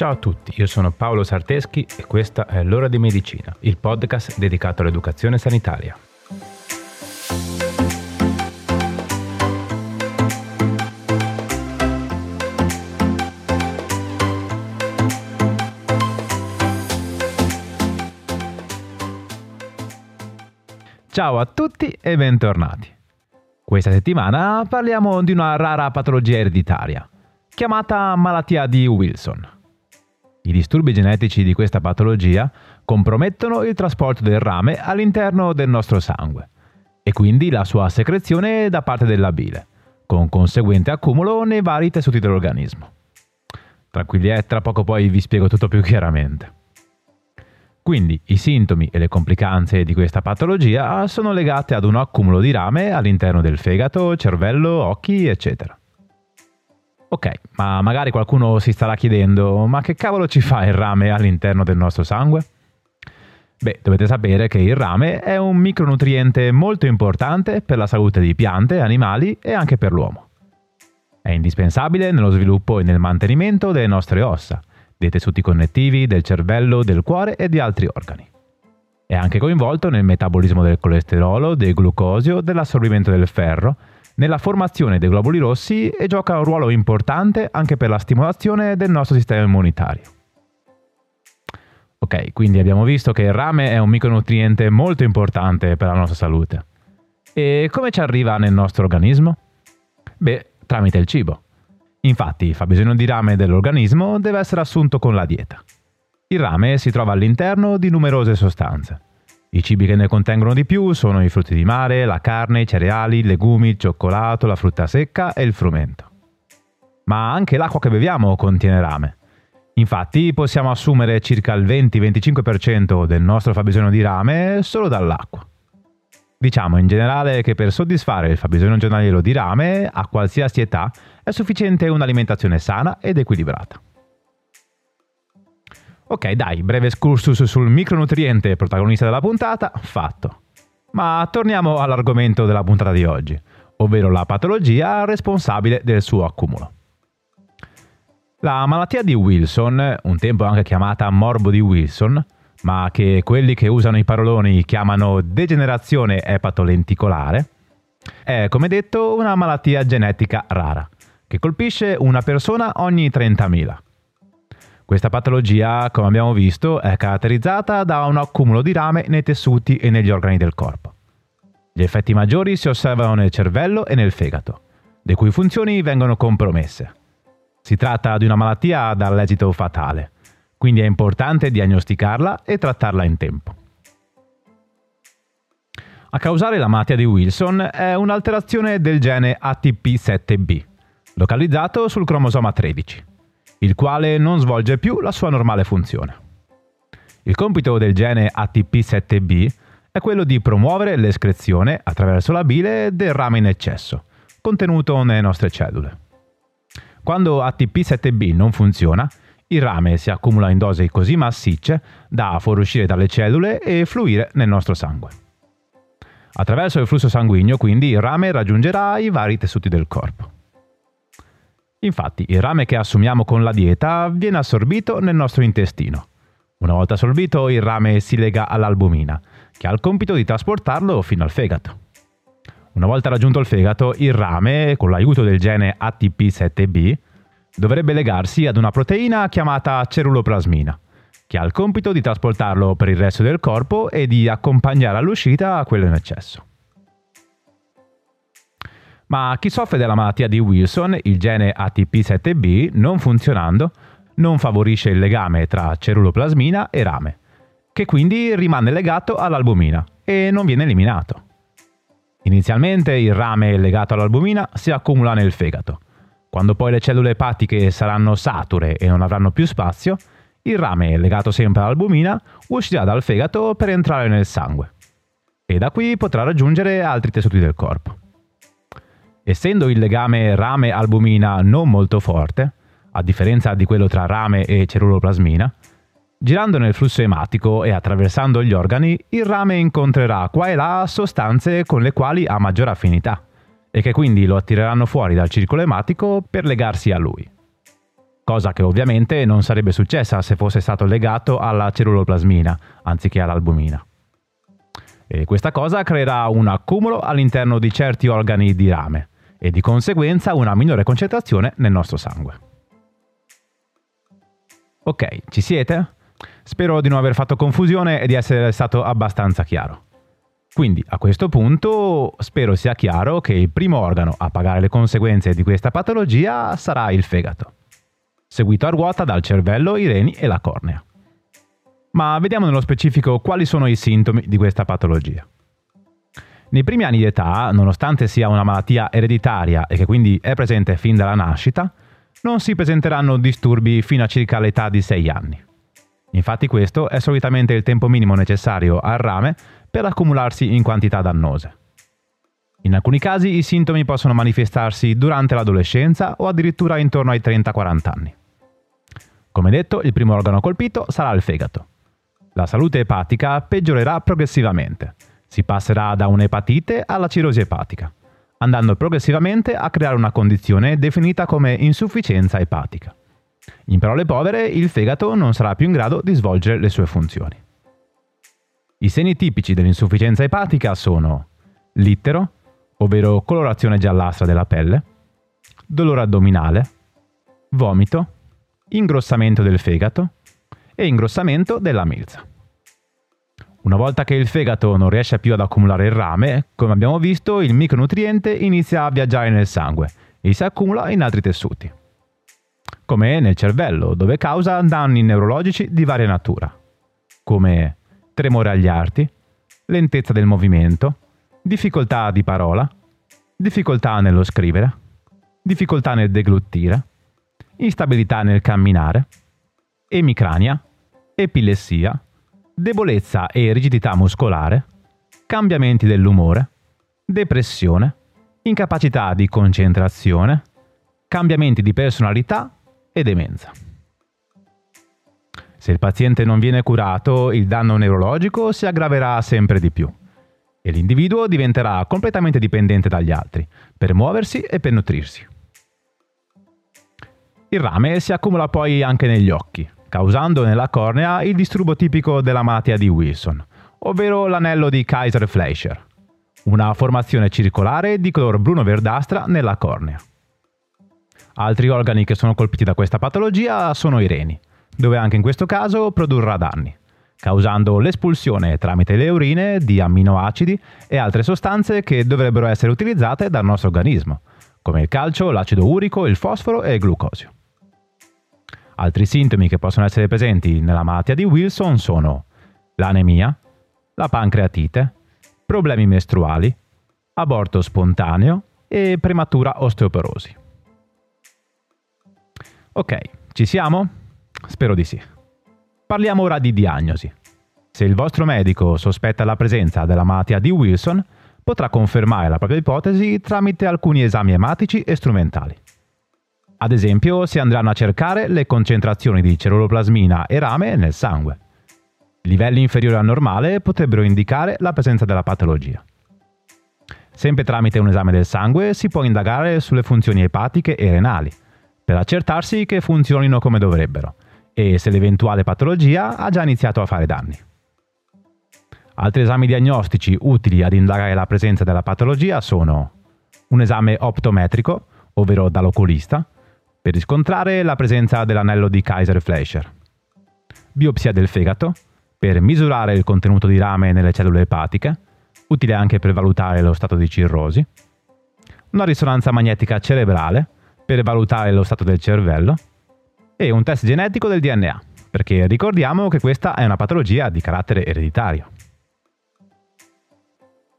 Ciao a tutti, io sono Paolo Sarteschi e questa è L'ora di medicina, il podcast dedicato all'educazione sanitaria. Ciao a tutti e bentornati. Questa settimana parliamo di una rara patologia ereditaria, chiamata malattia di Wilson. I disturbi genetici di questa patologia compromettono il trasporto del rame all'interno del nostro sangue e quindi la sua secrezione da parte della bile, con conseguente accumulo nei vari tessuti dell'organismo. Tranquilli, eh, tra poco poi vi spiego tutto più chiaramente. Quindi i sintomi e le complicanze di questa patologia sono legate ad un accumulo di rame all'interno del fegato, cervello, occhi, eccetera. Ok, ma magari qualcuno si starà chiedendo, ma che cavolo ci fa il rame all'interno del nostro sangue? Beh, dovete sapere che il rame è un micronutriente molto importante per la salute di piante, animali e anche per l'uomo. È indispensabile nello sviluppo e nel mantenimento delle nostre ossa, dei tessuti connettivi, del cervello, del cuore e di altri organi. È anche coinvolto nel metabolismo del colesterolo, del glucosio, dell'assorbimento del ferro nella formazione dei globuli rossi e gioca un ruolo importante anche per la stimolazione del nostro sistema immunitario. Ok, quindi abbiamo visto che il rame è un micronutriente molto importante per la nostra salute. E come ci arriva nel nostro organismo? Beh, tramite il cibo. Infatti, il fabbisogno di rame dell'organismo deve essere assunto con la dieta. Il rame si trova all'interno di numerose sostanze. I cibi che ne contengono di più sono i frutti di mare, la carne, i cereali, i legumi, il cioccolato, la frutta secca e il frumento. Ma anche l'acqua che beviamo contiene rame. Infatti possiamo assumere circa il 20-25% del nostro fabbisogno di rame solo dall'acqua. Diciamo in generale che per soddisfare il fabbisogno giornaliero di rame, a qualsiasi età, è sufficiente un'alimentazione sana ed equilibrata. Ok, dai, breve excursus sul micronutriente protagonista della puntata, fatto. Ma torniamo all'argomento della puntata di oggi, ovvero la patologia responsabile del suo accumulo. La malattia di Wilson, un tempo anche chiamata morbo di Wilson, ma che quelli che usano i paroloni chiamano degenerazione epatolenticolare, è come detto una malattia genetica rara, che colpisce una persona ogni 30.000 questa patologia, come abbiamo visto, è caratterizzata da un accumulo di rame nei tessuti e negli organi del corpo. Gli effetti maggiori si osservano nel cervello e nel fegato, le cui funzioni vengono compromesse. Si tratta di una malattia dall'esito fatale, quindi è importante diagnosticarla e trattarla in tempo. A causare la malattia di Wilson è un'alterazione del gene ATP7B, localizzato sul cromosoma 13 il quale non svolge più la sua normale funzione. Il compito del gene ATP7B è quello di promuovere l'escrezione attraverso la bile del rame in eccesso, contenuto nelle nostre cellule. Quando ATP7B non funziona, il rame si accumula in dosi così massicce da fuoriuscire dalle cellule e fluire nel nostro sangue. Attraverso il flusso sanguigno, quindi, il rame raggiungerà i vari tessuti del corpo. Infatti, il rame che assumiamo con la dieta viene assorbito nel nostro intestino. Una volta assorbito, il rame si lega all'albumina, che ha il compito di trasportarlo fino al fegato. Una volta raggiunto il fegato, il rame, con l'aiuto del gene ATP7B, dovrebbe legarsi ad una proteina chiamata ceruloplasmina, che ha il compito di trasportarlo per il resto del corpo e di accompagnare all'uscita quello in eccesso. Ma chi soffre della malattia di Wilson, il gene ATP7B, non funzionando, non favorisce il legame tra ceruloplasmina e rame, che quindi rimane legato all'albumina e non viene eliminato. Inizialmente il rame legato all'albumina si accumula nel fegato. Quando poi le cellule epatiche saranno sature e non avranno più spazio, il rame legato sempre all'albumina uscirà dal fegato per entrare nel sangue e da qui potrà raggiungere altri tessuti del corpo. Essendo il legame rame-albumina non molto forte, a differenza di quello tra rame e ceruloplasmina, girando nel flusso ematico e attraversando gli organi, il rame incontrerà qua e là sostanze con le quali ha maggiore affinità e che quindi lo attireranno fuori dal circolo ematico per legarsi a lui. cosa che ovviamente non sarebbe successa se fosse stato legato alla celluloplasmina anziché all'albumina. E questa cosa creerà un accumulo all'interno di certi organi di rame e di conseguenza una minore concentrazione nel nostro sangue. Ok, ci siete? Spero di non aver fatto confusione e di essere stato abbastanza chiaro. Quindi a questo punto spero sia chiaro che il primo organo a pagare le conseguenze di questa patologia sarà il fegato, seguito a ruota dal cervello, i reni e la cornea. Ma vediamo nello specifico quali sono i sintomi di questa patologia. Nei primi anni di età, nonostante sia una malattia ereditaria e che quindi è presente fin dalla nascita, non si presenteranno disturbi fino a circa l'età di 6 anni. Infatti questo è solitamente il tempo minimo necessario al rame per accumularsi in quantità dannose. In alcuni casi i sintomi possono manifestarsi durante l'adolescenza o addirittura intorno ai 30-40 anni. Come detto, il primo organo colpito sarà il fegato. La salute epatica peggiorerà progressivamente. Si passerà da un'epatite alla cirrosi epatica, andando progressivamente a creare una condizione definita come insufficienza epatica. In parole povere, il fegato non sarà più in grado di svolgere le sue funzioni. I segni tipici dell'insufficienza epatica sono littero, ovvero colorazione giallastra della pelle, dolore addominale, vomito, ingrossamento del fegato e ingrossamento della milza. Una volta che il fegato non riesce più ad accumulare il rame, come abbiamo visto, il micronutriente inizia a viaggiare nel sangue e si accumula in altri tessuti, come nel cervello, dove causa danni neurologici di varia natura, come tremore agli arti, lentezza del movimento, difficoltà di parola, difficoltà nello scrivere, difficoltà nel degluttire, instabilità nel camminare, emicrania, epilessia, debolezza e rigidità muscolare, cambiamenti dell'umore, depressione, incapacità di concentrazione, cambiamenti di personalità e demenza. Se il paziente non viene curato, il danno neurologico si aggraverà sempre di più e l'individuo diventerà completamente dipendente dagli altri per muoversi e per nutrirsi. Il rame si accumula poi anche negli occhi, causando nella cornea il disturbo tipico della malattia di Wilson, ovvero l'anello di Kaiser-Fleischer, una formazione circolare di color bruno-verdastra nella cornea. Altri organi che sono colpiti da questa patologia sono i reni, dove anche in questo caso produrrà danni, causando l'espulsione tramite le urine di amminoacidi e altre sostanze che dovrebbero essere utilizzate dal nostro organismo, come il calcio, l'acido urico, il fosforo e il glucosio. Altri sintomi che possono essere presenti nella malattia di Wilson sono l'anemia, la pancreatite, problemi mestruali, aborto spontaneo e prematura osteoporosi. Ok, ci siamo? Spero di sì. Parliamo ora di diagnosi. Se il vostro medico sospetta la presenza della malattia di Wilson, potrà confermare la propria ipotesi tramite alcuni esami ematici e strumentali. Ad esempio, si andranno a cercare le concentrazioni di ceruloplasmina e rame nel sangue. Livelli inferiori al normale potrebbero indicare la presenza della patologia. Sempre tramite un esame del sangue si può indagare sulle funzioni epatiche e renali, per accertarsi che funzionino come dovrebbero e se l'eventuale patologia ha già iniziato a fare danni. Altri esami diagnostici utili ad indagare la presenza della patologia sono un esame optometrico, ovvero dall'oculista, per riscontrare la presenza dell'anello di Kaiser-Fleischer, biopsia del fegato, per misurare il contenuto di rame nelle cellule epatiche, utile anche per valutare lo stato di cirrosi, una risonanza magnetica cerebrale, per valutare lo stato del cervello, e un test genetico del DNA, perché ricordiamo che questa è una patologia di carattere ereditario.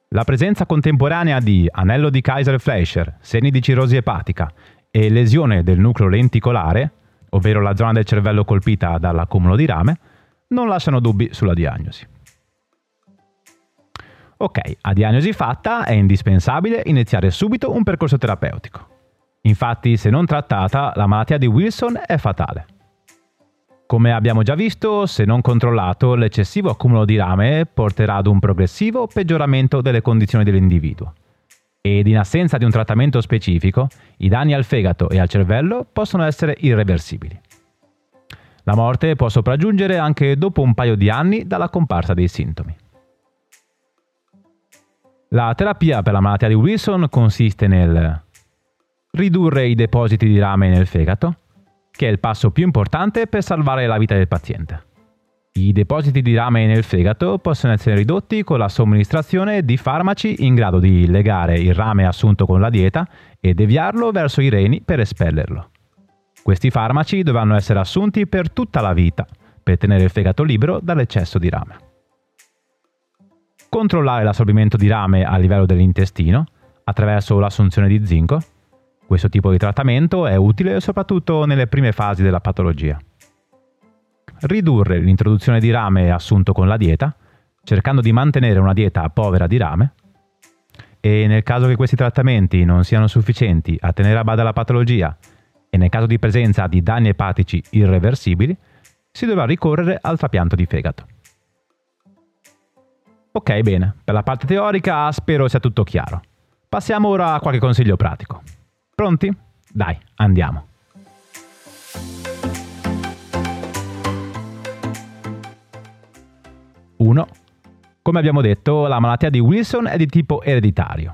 La presenza contemporanea di anello di Kaiser-Fleischer, segni di cirrosi epatica e lesione del nucleo lenticolare, ovvero la zona del cervello colpita dall'accumulo di rame, non lasciano dubbi sulla diagnosi. Ok, a diagnosi fatta è indispensabile iniziare subito un percorso terapeutico. Infatti, se non trattata, la malattia di Wilson è fatale. Come abbiamo già visto, se non controllato, l'eccessivo accumulo di rame porterà ad un progressivo peggioramento delle condizioni dell'individuo. Ed in assenza di un trattamento specifico, i danni al fegato e al cervello possono essere irreversibili. La morte può sopraggiungere anche dopo un paio di anni dalla comparsa dei sintomi. La terapia per la malattia di Wilson consiste nel ridurre i depositi di rame nel fegato, che è il passo più importante per salvare la vita del paziente. I depositi di rame nel fegato possono essere ridotti con la somministrazione di farmaci in grado di legare il rame assunto con la dieta e deviarlo verso i reni per espellerlo. Questi farmaci dovranno essere assunti per tutta la vita per tenere il fegato libero dall'eccesso di rame. Controllare l'assorbimento di rame a livello dell'intestino attraverso l'assunzione di zinco. Questo tipo di trattamento è utile soprattutto nelle prime fasi della patologia ridurre l'introduzione di rame assunto con la dieta, cercando di mantenere una dieta povera di rame, e nel caso che questi trattamenti non siano sufficienti a tenere a bada la patologia e nel caso di presenza di danni epatici irreversibili, si dovrà ricorrere al trapianto di fegato. Ok, bene, per la parte teorica spero sia tutto chiaro. Passiamo ora a qualche consiglio pratico. Pronti? Dai, andiamo. 1. Come abbiamo detto, la malattia di Wilson è di tipo ereditario,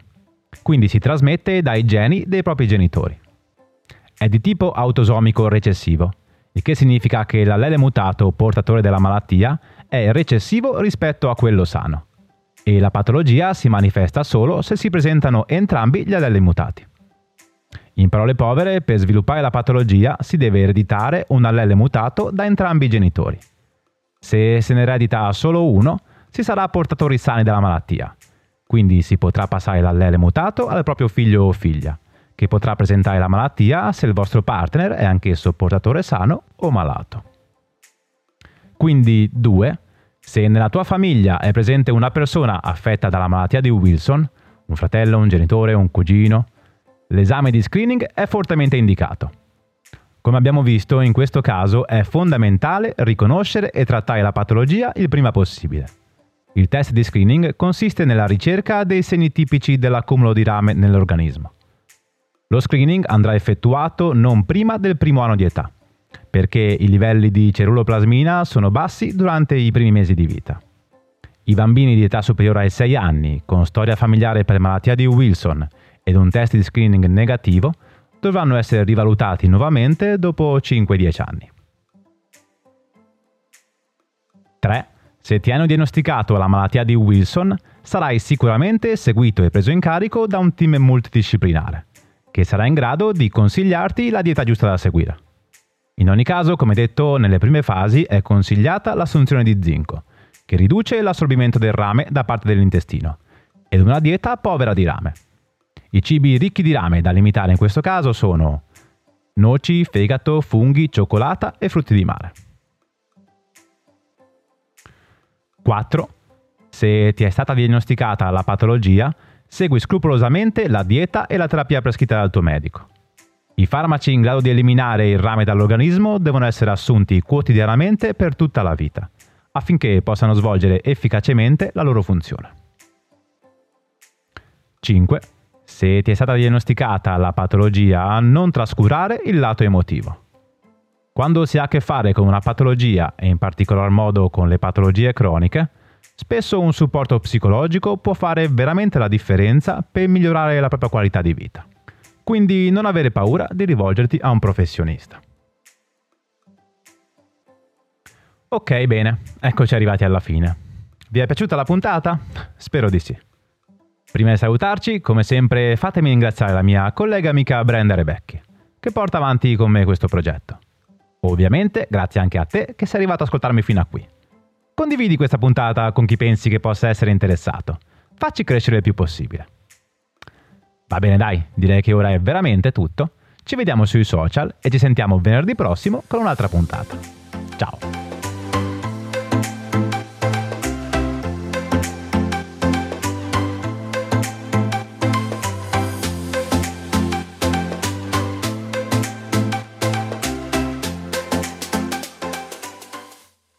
quindi si trasmette dai geni dei propri genitori. È di tipo autosomico recessivo, il che significa che l'allele mutato portatore della malattia è recessivo rispetto a quello sano e la patologia si manifesta solo se si presentano entrambi gli alleli mutati. In parole povere, per sviluppare la patologia si deve ereditare un allele mutato da entrambi i genitori. Se se ne eredita solo uno, si sarà portatori sani della malattia. Quindi si potrà passare l'allele mutato al proprio figlio o figlia, che potrà presentare la malattia se il vostro partner è anch'esso portatore sano o malato. Quindi 2. Se nella tua famiglia è presente una persona affetta dalla malattia di Wilson, un fratello, un genitore, un cugino, l'esame di screening è fortemente indicato. Come abbiamo visto, in questo caso è fondamentale riconoscere e trattare la patologia il prima possibile. Il test di screening consiste nella ricerca dei segni tipici dell'accumulo di rame nell'organismo. Lo screening andrà effettuato non prima del primo anno di età, perché i livelli di ceruloplasmina sono bassi durante i primi mesi di vita. I bambini di età superiore ai 6 anni, con storia familiare per malattia di Wilson ed un test di screening negativo, dovranno essere rivalutati nuovamente dopo 5-10 anni. 3. Se ti hanno diagnosticato la malattia di Wilson, sarai sicuramente seguito e preso in carico da un team multidisciplinare, che sarà in grado di consigliarti la dieta giusta da seguire. In ogni caso, come detto nelle prime fasi, è consigliata l'assunzione di zinco, che riduce l'assorbimento del rame da parte dell'intestino, ed una dieta povera di rame. I cibi ricchi di rame da limitare in questo caso sono noci, fegato, funghi, cioccolata e frutti di mare. 4. Se ti è stata diagnosticata la patologia, segui scrupolosamente la dieta e la terapia prescritta dal tuo medico. I farmaci in grado di eliminare il rame dall'organismo devono essere assunti quotidianamente per tutta la vita, affinché possano svolgere efficacemente la loro funzione. 5. Se ti è stata diagnosticata la patologia, non trascurare il lato emotivo. Quando si ha a che fare con una patologia, e in particolar modo con le patologie croniche, spesso un supporto psicologico può fare veramente la differenza per migliorare la propria qualità di vita. Quindi non avere paura di rivolgerti a un professionista. Ok, bene, eccoci arrivati alla fine. Vi è piaciuta la puntata? Spero di sì. Prima di salutarci, come sempre, fatemi ringraziare la mia collega amica Brenda Rebecchi, che porta avanti con me questo progetto. Ovviamente, grazie anche a te che sei arrivato ad ascoltarmi fino a qui. Condividi questa puntata con chi pensi che possa essere interessato. Facci crescere il più possibile. Va bene dai, direi che ora è veramente tutto. Ci vediamo sui social e ci sentiamo venerdì prossimo con un'altra puntata. Ciao!